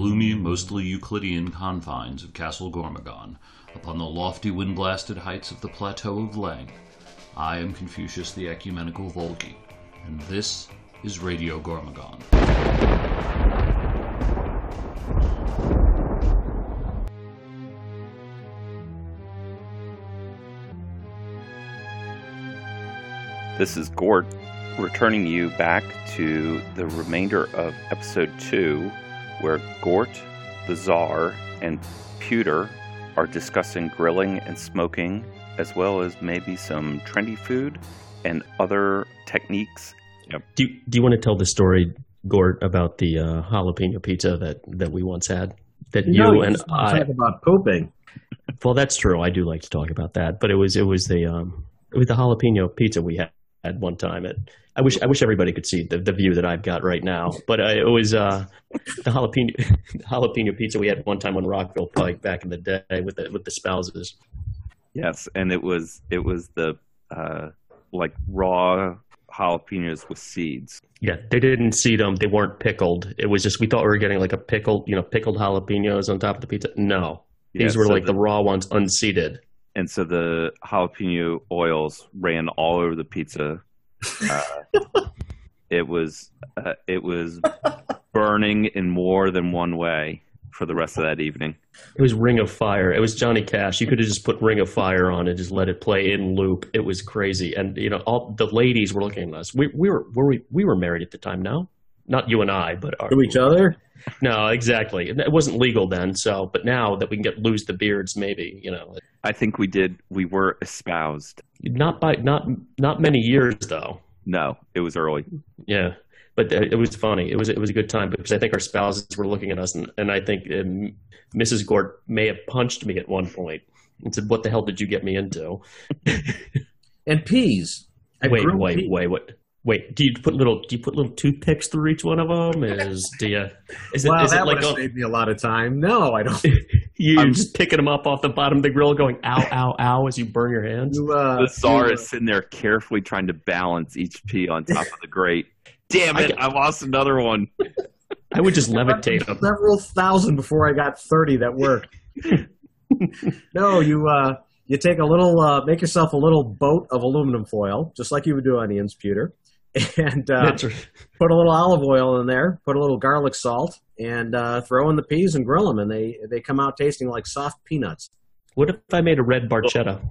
gloomy, mostly Euclidean confines of Castle Gormogon, upon the lofty wind blasted heights of the Plateau of Leng. I am Confucius the Ecumenical Volgi, and this is Radio Gormogon. This is Gort returning you back to the remainder of episode two, where Gort, the Czar, and Pewter are discussing grilling and smoking, as well as maybe some trendy food and other techniques. Yep. Do you, do you want to tell the story, Gort, about the uh, jalapeno pizza that, that we once had? That you and I. talk about pooping. Well, that's true. I do like to talk about that, but it was it was the um it was the jalapeno pizza we had at one time. At I wish I wish everybody could see the, the view that I've got right now, but uh, it was uh the jalapeno the jalapeno pizza we had one time on Rockville Pike back in the day with the with the spouses. Yes, and it was it was the uh, like raw jalapenos with seeds. Yeah, they didn't seed them. They weren't pickled. It was just we thought we were getting like a pickled, you know, pickled jalapenos on top of the pizza. No, these Yeah, were so like the, raw ones, unseeded. And so the jalapeno oils ran all over the pizza. Uh, it was uh, it was burning in more than one way for the rest of that evening. It was Ring of Fire. It was Johnny Cash. You could have just put Ring of Fire on and just let it play in loop. It was crazy, and you know, all the ladies were looking at us. We, we were were we we were married at the time. No, not you and I, but our, To each other? no, exactly. It wasn't legal then. So, but now that we can get lose the beards, maybe you know, I think we did. We were espoused. not by not not many years though. No, it was early. Yeah, but it was funny. It was it was a good time because I think our spouses were looking at us, and, and I think um, Mrs. Gort may have punched me at one point and said, "What the hell did you get me into?" And peas. I wait, grew wait, peas. wait, wait, wait. Do you put little? Do you put little toothpicks through each one of them? Is do you? Is it? Wow, is that it like would have a, saved me a lot of time. No, I don't. you I'm- just picking them up off the bottom of the grill, going ow, ow, ow as you burn your hands? You, uh, The czar you, is sitting there carefully trying to balance each pea on top of the grate. Damn it! get- I lost another one. I would just levitate them. several thousand before I got thirty that worked. no, you uh, you take a little, uh, make yourself a little boat of aluminum foil, just like you would do on Ian's pewter, and uh, put a little olive oil in there, put a little garlic salt, and uh, throw in the peas and grill them, and they they come out tasting like soft peanuts. What if I made a red barchetta?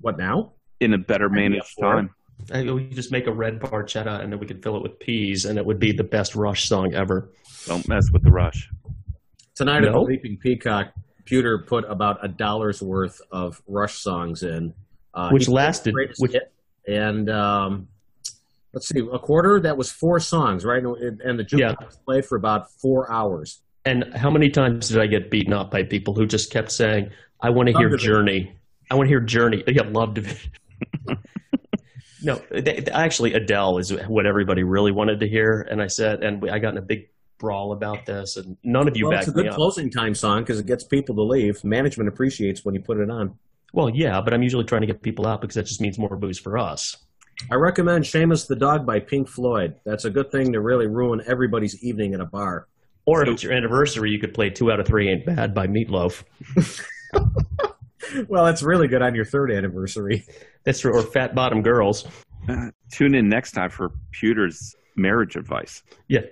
What now? In a better managed up for it. time. I, we just make a red barchetta, and then we could fill it with peas, and it would be the best Rush song ever. Don't mess with the rush. Tonight at the Leaping Peacock, Pewter put about a dollar's worth of Rush songs in, uh, Which lasted- which- hit, and um, let's see, a quarter. That was four songs, right? And the Yeah. played for about four hours. And how many times did I get beaten up by people who just kept saying, "I want to hear. Journey. I want to hear Journey." Yeah, love division. no, they, actually, Adele is what everybody really wanted to hear, and I said, and I got in a big brawl about this, and none of you well, it's a good closing time song because it gets people to leave. Management appreciates when you put it on. Well, yeah, but I'm usually trying to get people out because that just means more booze for us. I recommend "Seamus the Dog" by Pink Floyd. That's a good thing to really ruin everybody's evening at a bar. Or if it's your anniversary, you could play Two Out of Three Ain't Bad by Meatloaf. Well, that's really good on your third anniversary. That's true. Or Fat Bottom Girls. Uh, tune in next time for Pewter's marriage advice. Yeah,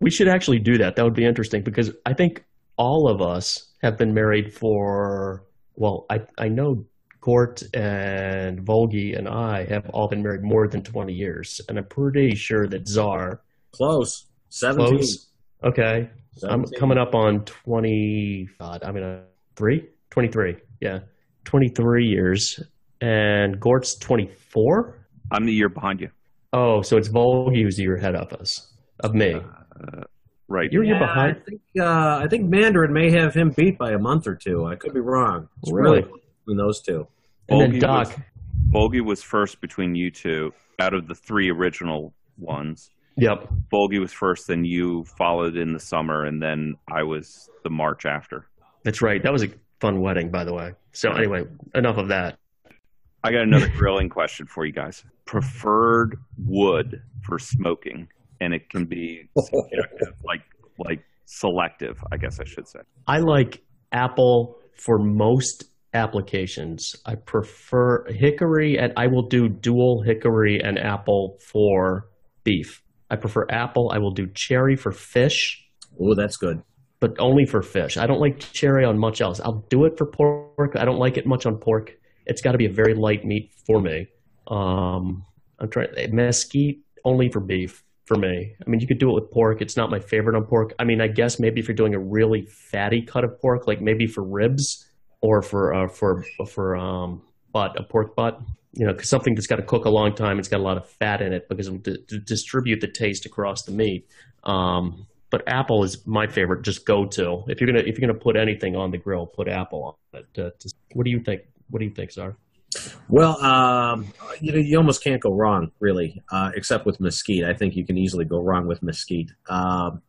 we should actually do that. That would be interesting because I think all of us have been married for. Well, I I know Gort and Volgi and I have all been married more than twenty years, and I'm pretty sure that Czar Close. Seventeen. close. Okay, I'm coming up on twenty. God, I mean, uh, three, twenty-three. Yeah, twenty-three years, and Gort's twenty-four. I'm the year behind you. Oh, so it's Volgi who's the year ahead of us, of me. Uh, right. You're Yeah, you're behind. I think uh, I think Mandarin may have him beat by a month or two. I could be wrong. It's Really? really, close between those two. And then Doc. was- Volgi was first between you two out of the three original ones. Yep. Volgi was first, then you followed in the summer, and then I was the March after. That's right. That was a fun wedding, by the way. So anyway, enough of that. I got another grilling question for you guys. Preferred wood for smoking, and it can be like like selective, I guess I should say. I like apple for most applications. I prefer hickory, and I will do dual hickory and apple for beef. I prefer apple. I will do cherry for fish, Oh, that's good. but only for fish. I don't like cherry on much else. I'll do it for pork. I don't like it much on pork. It's got to be a very light meat for me. Um, I'm trying mesquite only for beef for me. I mean, you could do it with pork. It's not my favorite on pork. I mean, I guess maybe if you're doing a really fatty cut of pork, like maybe for ribs or for uh, for for um butt a pork butt, you know, because something that's got to cook a long time. It's got a lot of fat in it because it will di- di- distribute the taste across the meat. Um, but apple is my favorite. Just go to if you're gonna if you're gonna put anything on the grill, put apple on it. Uh, just, what do you think? What do you think, Czar? Well, um, you know, you almost can't go wrong, really, uh, except with mesquite. I think you can easily go wrong with mesquite. Um,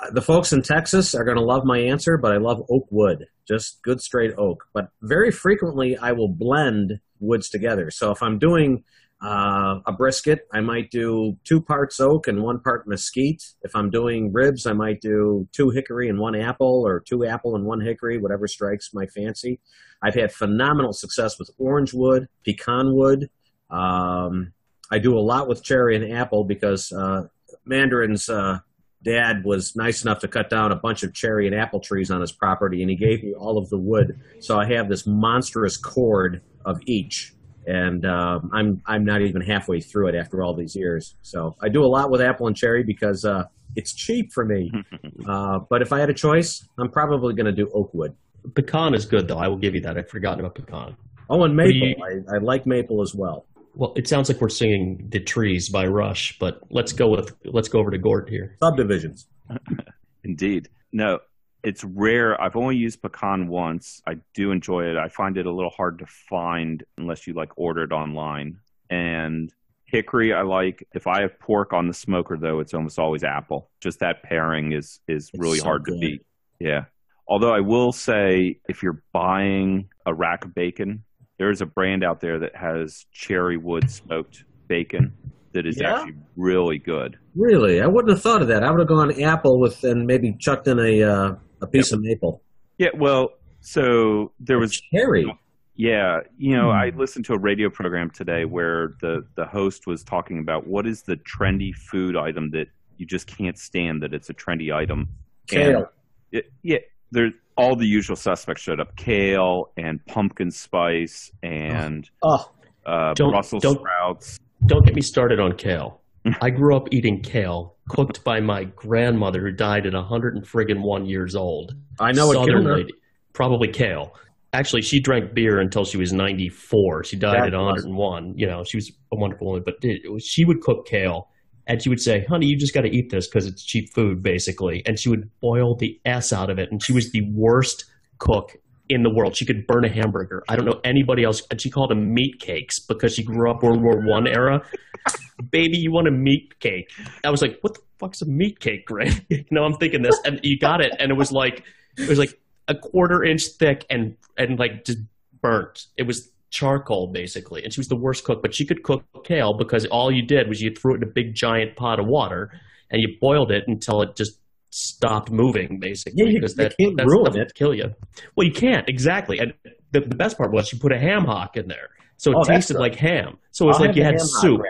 uh, the folks in Texas are going to love my answer, but I love oak wood, just good straight oak. But very frequently, I will blend woods together. So if I'm doing uh, a brisket, I might do two parts oak and one part mesquite. If I'm doing ribs, I might do two hickory and one apple, or two apple and one hickory, whatever strikes my fancy. I've had phenomenal success with orange wood, pecan wood. Um, I do a lot with cherry and apple because uh, Mandarin's uh, dad was nice enough to cut down a bunch of cherry and apple trees on his property, and he gave me all of the wood. So I have this monstrous cord of each, and um, I'm I'm not even halfway through it after all these years. So I do a lot with apple and cherry because uh, it's cheap for me. uh, but if I had a choice, I'm probably going to do oak wood. Pecan is good though. I will give you that. I've forgotten about pecan. Oh, and maple. you- I, I like maple as well. Well, it sounds like we're singing "The Trees" by Rush, but let's go with let's go over to Gort here. Subdivisions. Indeed. No, it's rare. I've only used pecan once. I do enjoy it. I find it a little hard to find unless you like order it online. And hickory, I like. If I have pork on the smoker, though, it's almost always apple. Just that pairing is is It's really so hard good. to beat. Yeah. Although I will say, if you're buying a rack of bacon, there's a brand out there that has cherry wood smoked bacon that is Yeah? actually really good. Really, I wouldn't have thought of that. I would have gone apple with and maybe chucked in a uh, a piece of maple. Yeah. Well, so there was cherry. Yeah, you know, I listened to a radio program today where the the host was talking about what is the trendy food item that you just can't stand that it's a trendy item. Kale. It, yeah, there's all the usual suspects showed up: kale and pumpkin spice and Oh, uh, Don't- Brussels don't- sprouts. Don't get me started on kale. I grew up eating kale, cooked by my grandmother who died at 100 and friggin' one years old. I know what Southern killed her. lady. Probably kale. Actually, she drank beer until she was 94. She died That at 101. You know, she was a wonderful woman. But dude, it was- she would cook kale, and she would say, "Honey, you just got to eat this because it's cheap food, basically." And she would boil the s out of it. And she was the worst cook in the world. She could burn a hamburger. I don't know anybody else. And she called them meat cakes because she grew up World War One era. Baby, you want a meat cake? I was like, "What the fuck's a meat cake, Greg?" you know, I'm thinking this, and you got it, and it was like, it was like a quarter inch thick and and like just burnt. It was charcoal basically, and she was the worst cook. But she could cook kale because all you did was you threw it in a big giant pot of water and you boiled it until it just stopped moving basically. Yeah, you- because that can't that ruin it. kill you. Well, you can't exactly. And the, the best part was she put a ham hock in there, so it Oh, tasted like ham. So it was I'll like you had ham hock, soup.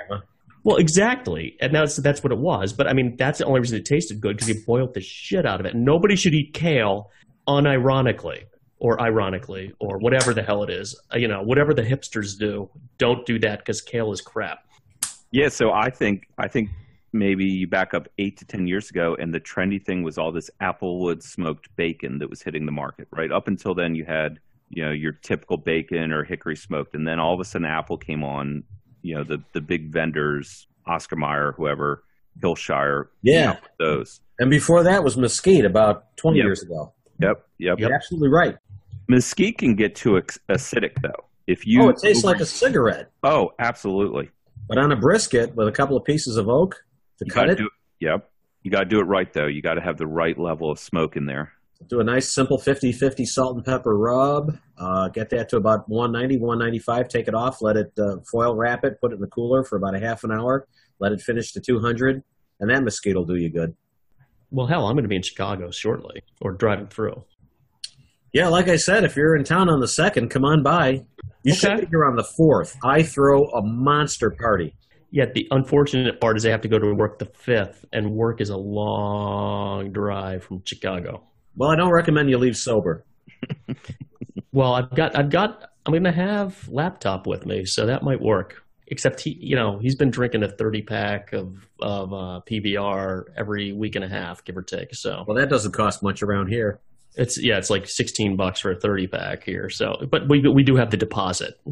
Well, exactly, and that's that's what it was. But I mean, that's the only reason it tasted good because you boiled the shit out of it. Nobody should eat kale unironically or ironically or whatever the hell it is. Uh, You know, whatever the hipsters do, don't do that because kale is crap. Yeah, so I think I think maybe you back up eight to ten years ago, and the trendy thing was all this applewood smoked bacon that was hitting the market. Right up until then, you had you know your typical bacon or hickory smoked, and then all of a sudden, Apple came on. You know the the big vendors, Oscar Mayer, whoever, Hillshire. Yeah. out with those. And before that was mesquite about 20 Yep. years ago. Yep, yep. You're absolutely right. Mesquite can get too acidic though. If you oh, it tastes like a cigarette. oh, absolutely. But on a brisket with a couple of pieces of oak to You cut it, it. Yep. You got to do it right though. You got to have the right level of smoke in there. do a nice simple 50-50 salt and pepper rub. Uh, get that to about 190, 195. Take it off. Let it uh, foil wrap it. Put it in the cooler for about a half an hour. Let it finish to 200. And that mesquite will do you good. Well, hell, I'm going to be in Chicago shortly or driving through. Yeah, like I said, if you're in town on the second, come on by. You should Okay. be here on the fourth. I throw a monster party. Yet the unfortunate part is I have to go to work the fifth, and work is a long drive from Chicago. Well, I don't recommend you leave sober. Well, I've got, I've got, I'm going to have laptop with me, so that might work. Except he, you know, he's been drinking a 30 pack of of uh, PBR every week and a half, give or take. So Well, that doesn't cost much around here. it's yeah, it's like 16 bucks for a 30 pack here. So, but we we do have the deposit.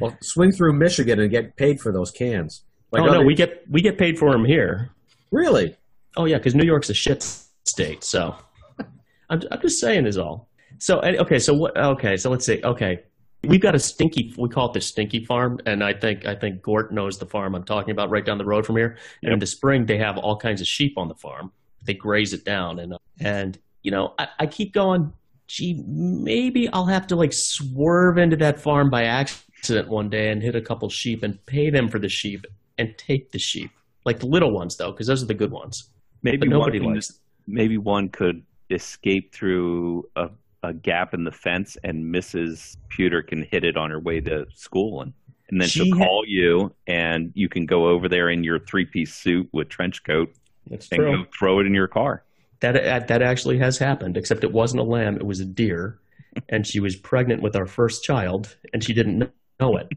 Well, swing through Michigan and get paid for those cans. Like oh no, we get we get paid for them here. really. Oh yeah, because New York's a shit state. So I'm I'm just saying is all. So okay, so what? Okay, so let's see. Okay, we've got a stinky. We call it the Stinky Farm, and I think I think Gort knows the farm I'm talking about right down the road from here. And in the spring, they have all kinds of sheep on the farm. They graze it down, and and you know I, I keep going. Gee, maybe I'll have to like swerve into that farm by accident one day and hit a couple sheep and pay them for the sheep and take the sheep, like the little ones though, because those are the good ones. Maybe But nobody one, likes. maybe one could escape through a, a gap in the fence, and Mrs. Pewter can hit it on her way to school, and and then She she'll ha- call you, and you can go over there in your three piece suit with trench coat That's and go throw it in your car. That uh, that actually has happened, except it wasn't a lamb; it was a deer, and she was pregnant with our first child, and she didn't know it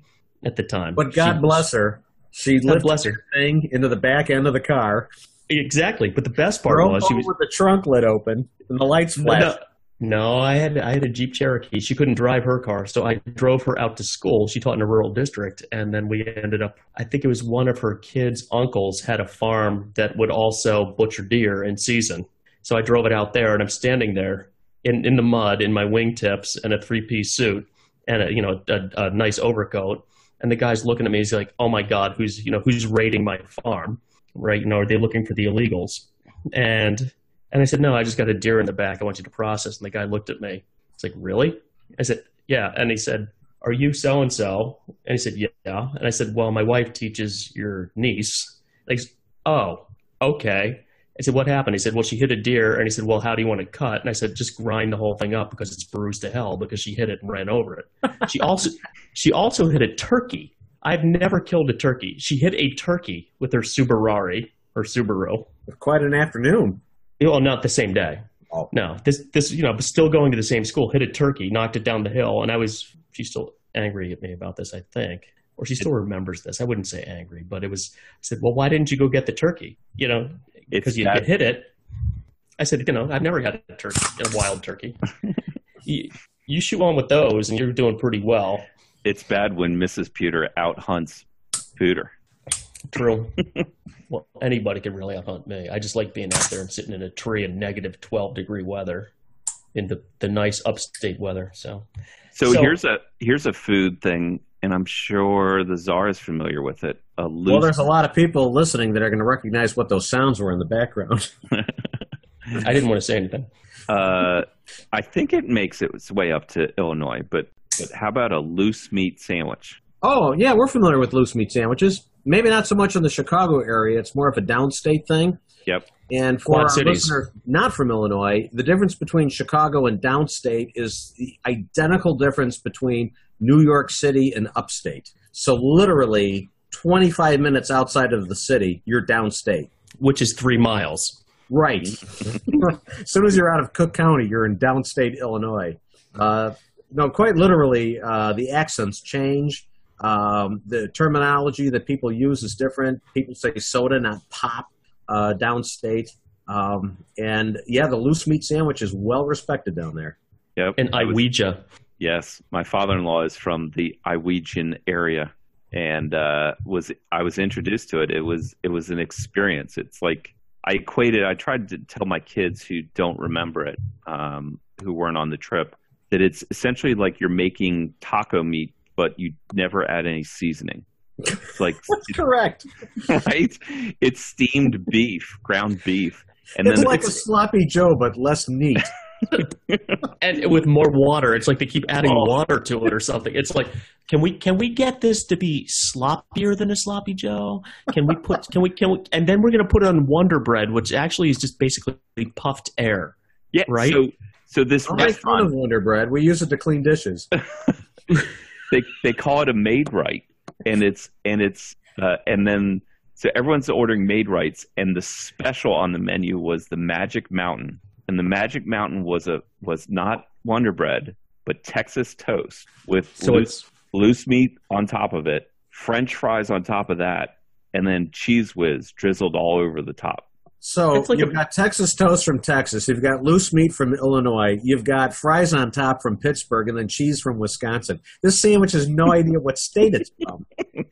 at the time. But God She- bless her. She God lifted bless her. thing into the back end of the car. Exactly, but the best part Drove was she was with the trunk lid open and the lights no, flashed. no, I had I had a Jeep Cherokee. She couldn't drive her car, so I drove her out to school. She taught in a rural district, and then we ended up. I think it was one of her kids' uncles had a farm that would also butcher deer in season. So I drove it out there, and I'm standing there in in the mud in my wingtips and a three piece suit and a you know a, a nice overcoat. And the guy's looking at me. He's like, "Oh my God, who's you know who's raiding my farm? Right? You know, are they looking for the illegals?" And and I said, no, I just got a deer in the back. I want you to process. And the guy looked at me. It's like, really? I said, yeah. And he said, are you so and so? And he said, yeah. And I said, well, my wife teaches your niece. Like, oh, okay. I said, what happened? He said, well, she hit a deer. And he said, well, how do you want to cut? And I said, just grind the whole thing up because it's bruised to hell because she hit it and ran over it. she also, she also hit a turkey. I've never killed a turkey. She hit a turkey with her Subaru, her Subaru. Quite an afternoon. Well, oh, not the same day. Oh. No, this this you know, but still going to the same school, hit a turkey, knocked it down the hill, and I was she's still angry at me about this, I think, or she still remembers this. I wouldn't say angry, but it was. I said, well, why didn't you go get the turkey? You know, because you, that- you hit it. I said, you know, I've never had a turkey, a wild turkey. you, you shoot on with those, and you're doing pretty well. It's bad when Mrs. Pewter out hunts Pewter. True. well, anybody can really outhunt me. I just like being out there and sitting in a tree in negative twelve degree weather, in the, the nice upstate weather. So So, So- here's a here's a food thing, and I'm sure the czar is familiar with it. A loose. Well, there's a lot of people listening that are going to recognize what those sounds were in the background. I didn't want to say anything. uh, I think it makes its way up to Illinois, but but how about a loose meat sandwich? Oh, yeah, we're familiar with loose meat sandwiches. Maybe not so much in the Chicago area. It's more of a downstate thing. Yep. And for Quad our cities. listener not from Illinois, the difference between Chicago and downstate is the identical difference between New York City and upstate. So literally 25 minutes outside of the city, you're downstate. Which is three miles. Right. as soon as you're out of Cook County, you're in downstate Illinois. Uh, no, quite literally, uh, the accents change. Um, the terminology that people use is different. People say soda, not pop, uh, downstate. Um, and yeah, the loose meat sandwich is well respected down there. Yep. And I was- Yes, my father-in-law is from the Iowegian area, and uh, was I was introduced to it. It was it was an experience. It's like I equated. I tried to tell my kids who don't remember it, um, who weren't on the trip, that it's essentially like you're making taco meat, but you never add any seasoning. It's like That's correct. right. It's steamed beef, ground beef, and it's then like a sloppy Joe, but less neat. and with more water. It's like they keep adding oh. water to it or something. It's like, can we can we get this to be sloppier than a sloppy Joe? Can we put can we can we and then we're gonna put it on Wonder Bread, which actually is just basically puffed air. Yeah, right. So, so this I'll make fun of Wonder Bread. We use it to clean dishes. They they call it a Maid-Rite, and it's and it's uh, and then so everyone's ordering Maid-Rites, and the special on the menu was the Magic Mountain, and the Magic Mountain was a was not Wonder Bread, but Texas toast with so loose, loose meat on top of it, French fries on top of that, and then Cheez Whiz drizzled all over the top. So like you've a, got Texas toast from Texas, you've got loose meat from Illinois, you've got fries on top from Pittsburgh, and then cheese from Wisconsin. This sandwich has no idea what state it's from.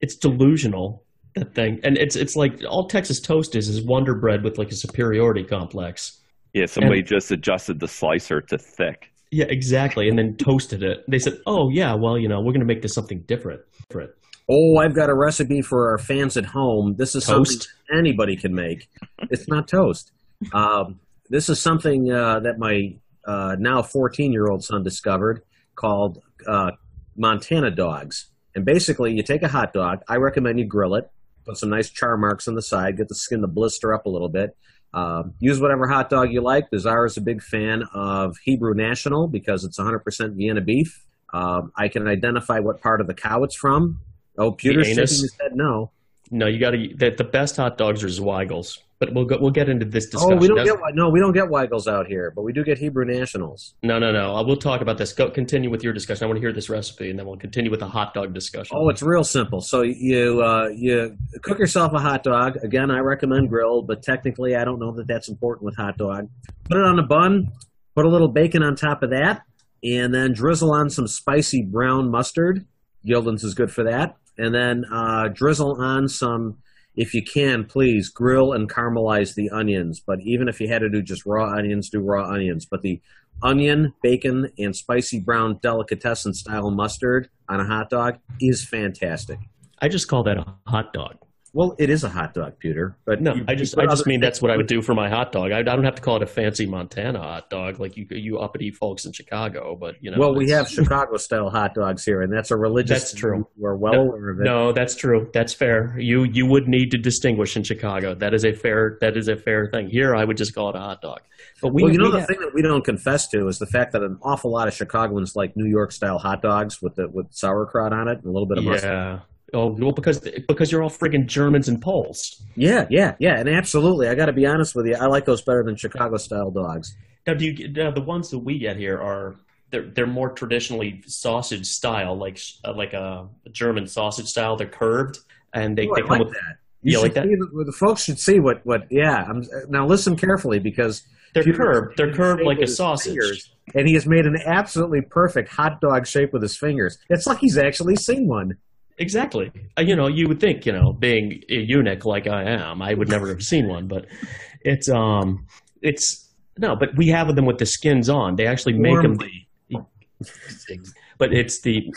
It's delusional that thing, and it's it's like all Texas toast is is Wonder Bread with like a superiority complex. Yeah, somebody and, just adjusted the slicer to thick. Yeah, exactly, and then toasted it. They said, "Oh yeah, well you know we're going to make this something different." different. Oh, I've got a recipe for our fans at home. This is toast? something anybody can make. it's not toast. Um, this is something uh, that my uh, now 14 year old son discovered called uh, Montana dogs. And basically, you take a hot dog. I recommend you grill it. Put some nice char marks on the side. Get the skin to blister up a little bit. Um, use whatever hot dog you like. Bizarre is a big fan of Hebrew National because it's 100% Vienna beef. Um, I can identify what part of the cow it's from. Oh, shaking his no. No, you got to. The, the best hot dogs are Zweigle's, but we'll go, we'll get into this discussion. Oh, we don't That's, get no, we don't get Weigels out here, but we do get Hebrew Nationals. No, no, no. Uh, we'll talk about this. Go continue with your discussion. I want to hear this recipe, and then we'll continue with the hot dog discussion. Oh, it's real simple. So you uh, you cook yourself a hot dog. Again, I recommend grilled, but technically, I don't know that that's important with hot dog. Put it on a bun. Put a little bacon on top of that, and then drizzle on some spicy brown mustard. Gulden's is good for that and then uh, drizzle on some. If you can, please grill and caramelize the onions. But even if you had to do just raw onions, do raw onions. But the onion, bacon, and spicy brown delicatessen style mustard on a hot dog is fantastic. I just call that a hot dog. Well, it is a hot dog, Peter. But no, you, I just I just mean that's what I would do for my hot dog. I, I, don't have to call it a fancy Montana hot dog like you you uppity folks in Chicago. But you know, well, we have Chicago style hot dogs here, and that's a religious. That's true. We're well no, aware of it. No, that's true. That's fair. You you would need to distinguish in Chicago. That is a fair that is a fair thing. Here, I would just call it a hot dog. But we, well, you know, the have, thing that we don't confess to is the fact that an awful lot of Chicagoans like New York style hot dogs with the with sauerkraut on it and a little bit of mustard. Yeah. Oh well, because because you're all friggin' Germans and Poles. Yeah, yeah, yeah, and absolutely. I got to be honest with you. I like those better than Chicago style dogs. Now, do you now the ones that we get here are they're they're more traditionally sausage style, like uh, like a, German sausage style. They're curved and they, oh, they come like with that. You yeah, like that. The, the, folks should see what what. Yeah, I'm, now listen carefully because they're curved. They're curved like a sausage. Fingers, and he has made an absolutely perfect hot dog shape with his fingers. It's like he's actually seen one. Exactly. Uh, you know, you would think, you know, being a eunuch like I am, I would never have seen one, but it's um, it's no, but we have them with the skins on. They actually make Warmly. them. but it's the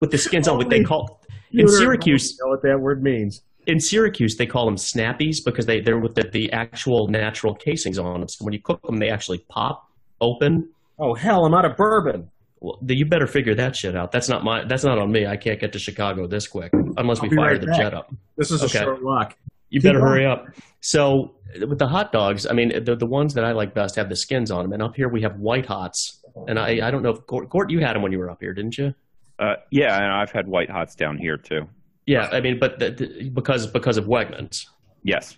with the skins on. What they call in Syracuse. Know what that word means? In Syracuse, they call them snappies because they they're with the, the actual natural casings on them. So when you cook them, they actually pop open. Oh hell! I'm out of bourbon. Well, you better figure that shit out. That's not my. That's not on me. I can't get to Chicago this quick unless we fire right the back. jet up. This is okay. a short walk. You better hurry up. So with the hot dogs, I mean, the the ones that I like best have the skins on them, and up here we have white hots. And I I don't know if Gort, Gort you had them when you were up here, didn't you? Uh, yeah, and I've had white hots down here too. Yeah, I mean, but the, the, because because of Wegmans. Yes.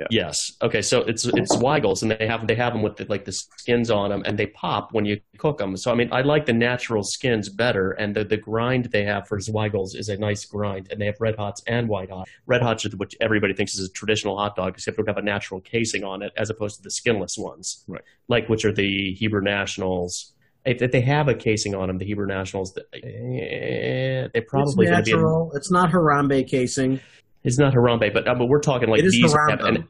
Yeah. Yes. Okay. So it's it's Weigels, and they have they have them with the, like the skins on them, and they pop when you cook them. So I mean, I like the natural skins better, and the the grind they have for Weigels is a nice grind, and they have red hots and white hot. Red hots, which everybody thinks is a traditional hot dog, except they have a natural casing on it, as opposed to the skinless ones, right? Like which are the Hebrew Nationals. If, if they have a casing on them, the Hebrew Nationals, eh, they probably it's natural. it's not Harambe casing. It's not Harambe, but uh, but we're talking like these. Have, and,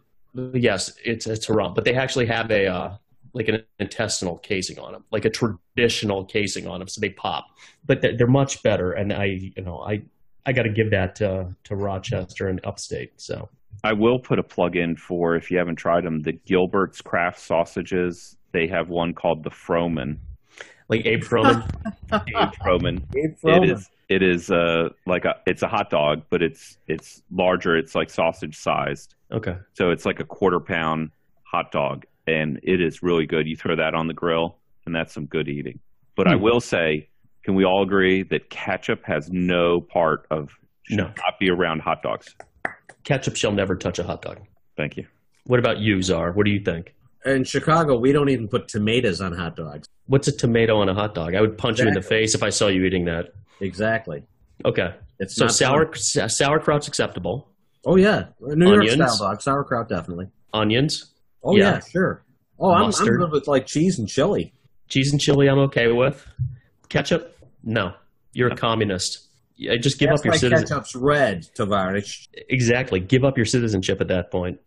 yes, it's it's Harambe, but they actually have a uh, like an intestinal casing on them, like a traditional casing on them, so they pop. But they're, they're much better, and I you know I I got to give that to to Rochester and Upstate. So I will put a plug in for if you haven't tried them, the Gilbert's Craft sausages. they have one called the Froman. Like Abe Froman. Abe Froman. Abe It Froman. is. It is uh like a. It's a hot dog, but it's it's larger. It's like sausage sized. okay. So it's like a quarter pound hot dog, and it is really good. You throw that on the grill, and that's some good eating. But I Hmm. will say, can we all agree that ketchup has no part of should No. not be around hot dogs? Ketchup shall never touch a hot dog. Thank you. What about you, Czar? What do you think? In Chicago, we don't even put tomatoes on hot dogs. What's a tomato on a hot dog? I would punch you in the face if I saw you eating that. Exactly. Okay. It's So sour sa- sauerkraut's acceptable. Oh yeah, New York Onions? style dog, sauerkraut definitely. Onions, Oh Yeah. yeah, sure. Oh, I'm, I'm good with like cheese and chili. cheese and chili. I'm okay with. Ketchup? No. You're a communist. Just give That's up your citizen. ketchup's red, Tavares. Exactly. Give up your citizenship at that point.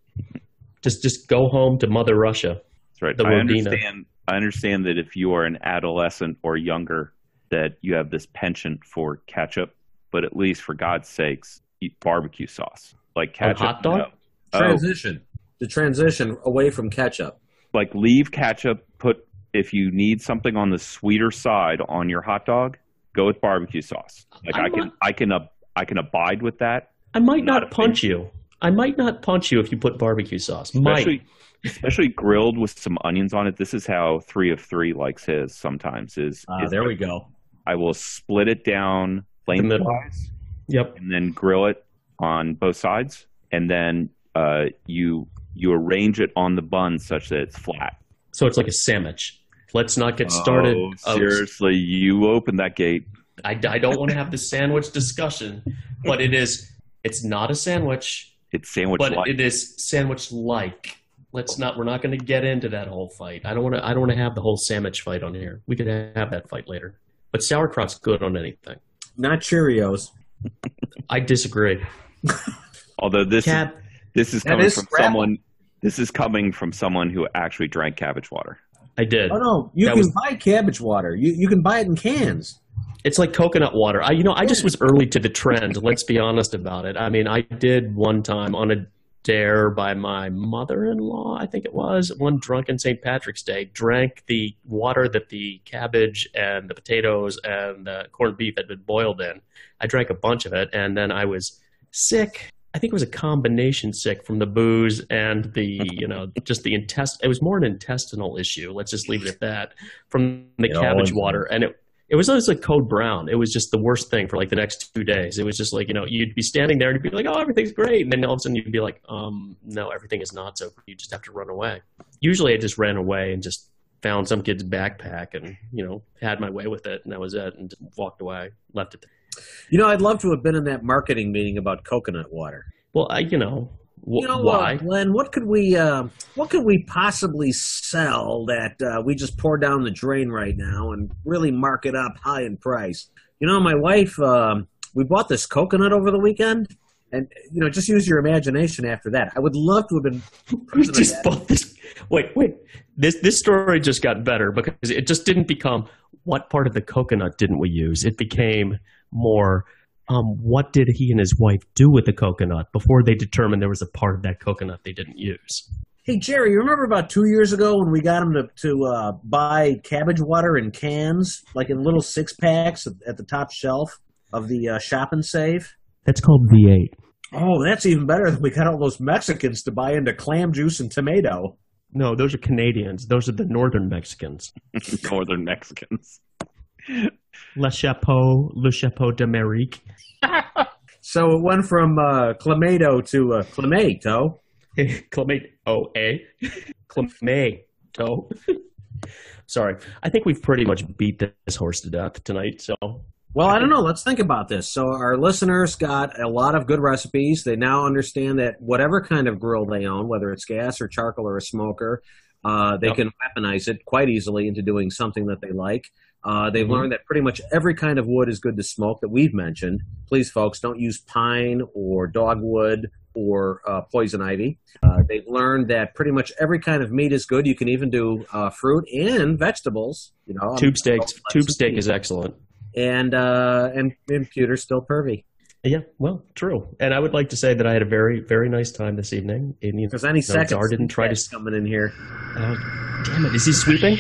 Just just go home to Mother Russia. That's right. The I Rodina. understand. I understand that if you are an adolescent or younger, that you have this penchant for ketchup. But at least, for God's sakes, eat barbecue sauce like On ketchup. hot dog? no. Oh, Transition. The transition away from ketchup. like leave ketchup. Put if you need something on the sweeter side on your hot dog, go with barbecue sauce. Like i I'm can, not- I can, ab- I can abide with that. I might Not not, a punch you. I might not punch you if you put barbecue sauce. Might. Especially, especially grilled with some onions on it. This is how three of three likes his. Sometimes is, Ah, is there we go. I will split it down middle. lengthwise Yep. and then grill it on both sides, and then uh, you you arrange it on the bun such that it's flat. So it's like a sandwich. Let's not get started. Oh, of- seriously, you open that gate. I, I don't want to have the sandwich discussion, but it is. It's not a sandwich, It's sandwich but it is sandwich like. Let's not. We're not going to get into that whole fight. I don't want to. I don't want to have the whole sandwich fight on here. We could have that fight later. But sauerkraut's good on anything. Not Cheerios. I disagree. Although this Cab. is, this is coming is from scrapple. someone. This is coming from someone who actually drank cabbage water. I did. Oh no, you That can was- buy cabbage water. You you can buy it in cans. It's like coconut water. I, you know, I just was early to the trend. Let's be honest about it. I mean, I did one time on a dare by my mother-in-law, I think it was, one drunken St. Patrick's Day, drank the water that the cabbage and the potatoes and the corned beef had been boiled in. I drank a bunch of it, and then I was sick. I think it was a combination sick from the booze and the, you know, just the intest. It was more an intestinal issue. Let's just leave it at that. From the It cabbage water, and it it was always like code brown. It was just the worst thing for like the next two days. It was just like, you know, you'd be standing there and you'd be like, oh, everything's great. And then all of a sudden you'd be like, um, no, everything is not so. You just have to run away. Usually I just ran away and just found some kid's backpack and, you know, had my way with it. And that was it. And just walked away, left it. You know, I'd love to have been in that marketing meeting about coconut water. Well, I, you know, wh- you know, why? Uh, Glenn, what could we uh, what could we possibly sell that uh, we just pour down the drain right now and really mark it up high in price? You know, my wife, um, we bought this coconut over the weekend, and you know, just use your imagination after that. I would love to have been. we just that. bought this. Wait, wait. This this story just got better because it just didn't become what part of the coconut didn't we use. It became more. Um, what did he and his wife do with the coconut before they determined there was a part of that coconut they didn't use? Hey Jerry, you remember about two years ago when we got him to to uh, buy cabbage water in cans, like in little six packs at, at the top shelf of the uh, shop and save? That's called V8. Oh, that's even better than we got all those Mexicans to buy into clam juice and tomato. No, those are Canadians. Those are the northern Mexicans. Northern Mexicans. Le Chapeau, Le Chapeau d'Amérique. So it went from uh, clamato to uh, clamato. Clamato, eh? Clamato. Sorry. I think we've pretty much beat this horse to death tonight, so Well, I don't know. Let's think about this. So our listeners got a lot of good recipes. They now understand that whatever kind of grill they own, whether it's gas or charcoal or a smoker, uh, they Yep. can weaponize it quite easily into doing something that they like. Uh, they've Mhm. learned that pretty much every kind of wood is good to smoke that we've mentioned. Please, folks, don't use pine or dogwood or uh, poison ivy. Uh, they've learned that pretty much every kind of meat is good. You can even do uh, fruit and vegetables. You know, tube steaks. Lots Tube steak is excellent. and uh, and and pewter's still pervy. Yeah, well, true. And I would like to say that I had a very, very nice time this evening. Because any second didn't try to- coming in here. uh, Damn it! Is he sweeping?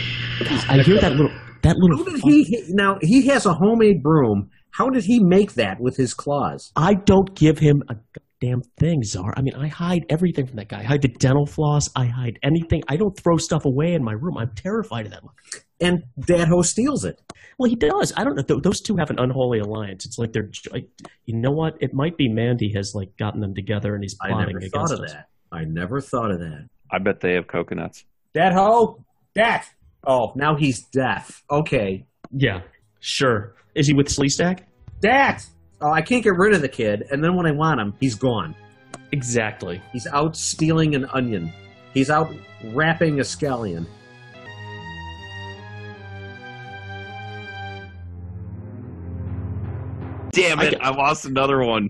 I hear that little that little. How did he now? He has a homemade broom. How did he make that with his claws? I don't give him a damn thing, Czar. I mean, I hide everything from that guy. I hide the dental floss. I hide anything. I don't throw stuff away in my room. I'm terrified of that. One. And Dad Ho steals it. Well, he does. I don't know. Th- those two have an unholy alliance. It's like they're, like, you know what? It might be Mandy has like gotten them together and he's plotting against us. I plotting never against thought of us. that. I never thought of that. I bet they have coconuts. Dad Ho, Dad. Oh, now he's deaf. Okay, Yeah, sure. Is he with Sleestak? Dad. Oh, I can't get rid of the kid, and then when I want him, he's gone. Exactly. He's out stealing an onion. He's out wrapping a scallion. Damn it! get- I lost another one.